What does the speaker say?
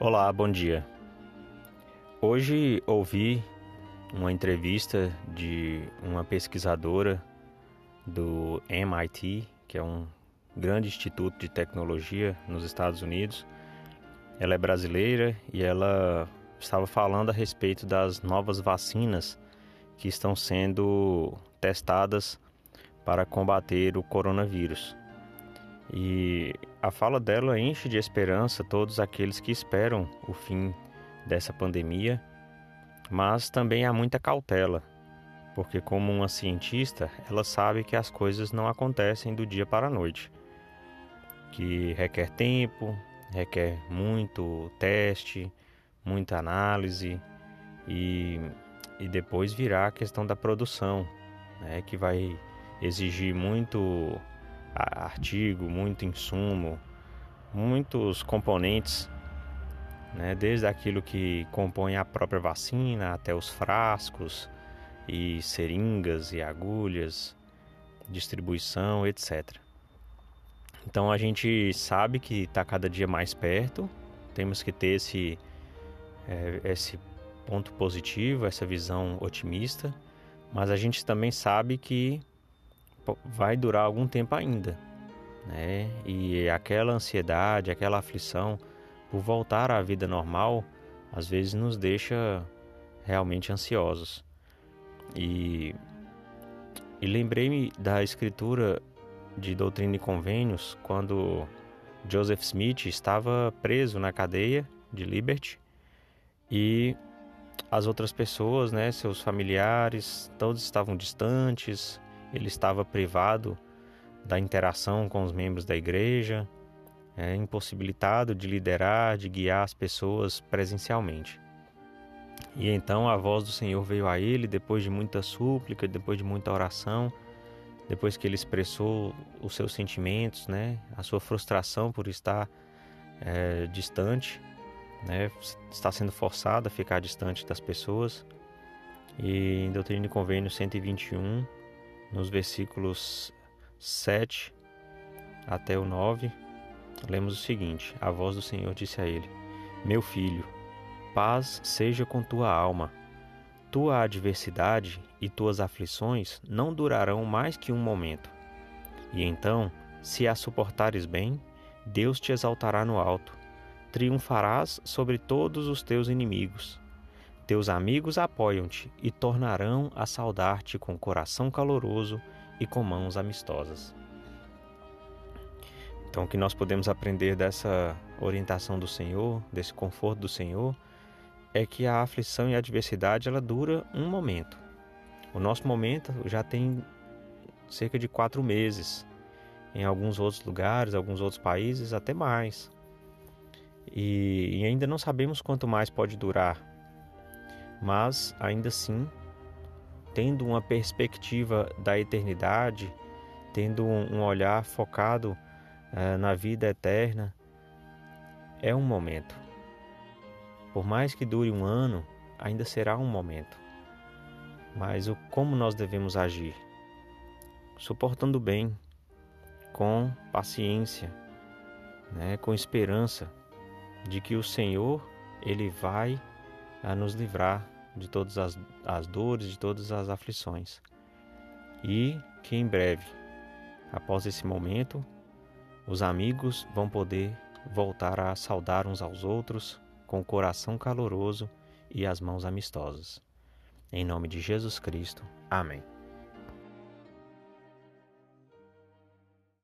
Olá, bom dia. Hoje ouvi uma entrevista de uma pesquisadora do MIT, que é um grande instituto de tecnologia nos Estados Unidos. Ela é brasileira e ela estava falando a respeito das novas vacinas que estão sendo testadas para combater o coronavírus. E a fala dela enche de esperança todos aqueles que esperam o fim dessa pandemia, mas também há muita cautela, porque, como uma cientista, ela sabe que as coisas não acontecem do dia para a noite, que requer tempo, requer muito teste, muita análise e, e depois virá a questão da produção, né, que vai exigir muito artigo, muito insumo, muitos componentes, né, desde aquilo que compõe a própria vacina até os frascos e seringas e agulhas, distribuição, etc. Então a gente sabe que está cada dia mais perto, temos que ter esse, é, esse ponto positivo, essa visão otimista, mas a gente também sabe que vai durar algum tempo ainda, né? E aquela ansiedade, aquela aflição por voltar à vida normal, às vezes nos deixa realmente ansiosos. E, e lembrei-me da escritura de Doutrina e Convênios quando Joseph Smith estava preso na cadeia de Liberty e as outras pessoas, né, seus familiares, todos estavam distantes, ele estava privado da interação com os membros da igreja, é, impossibilitado de liderar, de guiar as pessoas presencialmente. E então a voz do Senhor veio a ele depois de muita súplica, depois de muita oração, depois que ele expressou os seus sentimentos, né, a sua frustração por estar é, distante, né, está sendo forçado a ficar distante das pessoas. E em Doutrina e Convênio 121, nos versículos 7 até o 9, lemos o seguinte: A voz do Senhor disse a ele: Meu filho, paz seja com tua alma. Tua adversidade e tuas aflições não durarão mais que um momento. E então, se a suportares bem, Deus te exaltará no alto. Triunfarás sobre todos os teus inimigos. Teus amigos apoiam-te e tornarão a saudar-te com coração caloroso e com mãos amistosas. Então, o que nós podemos aprender dessa orientação do Senhor, desse conforto do Senhor, é que a aflição e a adversidade ela dura um momento. O nosso momento já tem cerca de quatro meses. Em alguns outros lugares, alguns outros países, até mais. E, e ainda não sabemos quanto mais pode durar mas ainda assim, tendo uma perspectiva da eternidade, tendo um, olhar focado uh, na vida eterna, é um momento. Por mais que dure um ano, ainda será um momento. Mas o como nós devemos agir? Suportando bem, com paciência, né, com esperança de que o Senhor ele vai a nos livrar de todas as, as dores, de todas as aflições. E que em breve, após esse momento, os amigos vão poder voltar a saudar uns aos outros com o coração caloroso e as mãos amistosas. Em nome de Jesus Cristo. Amém.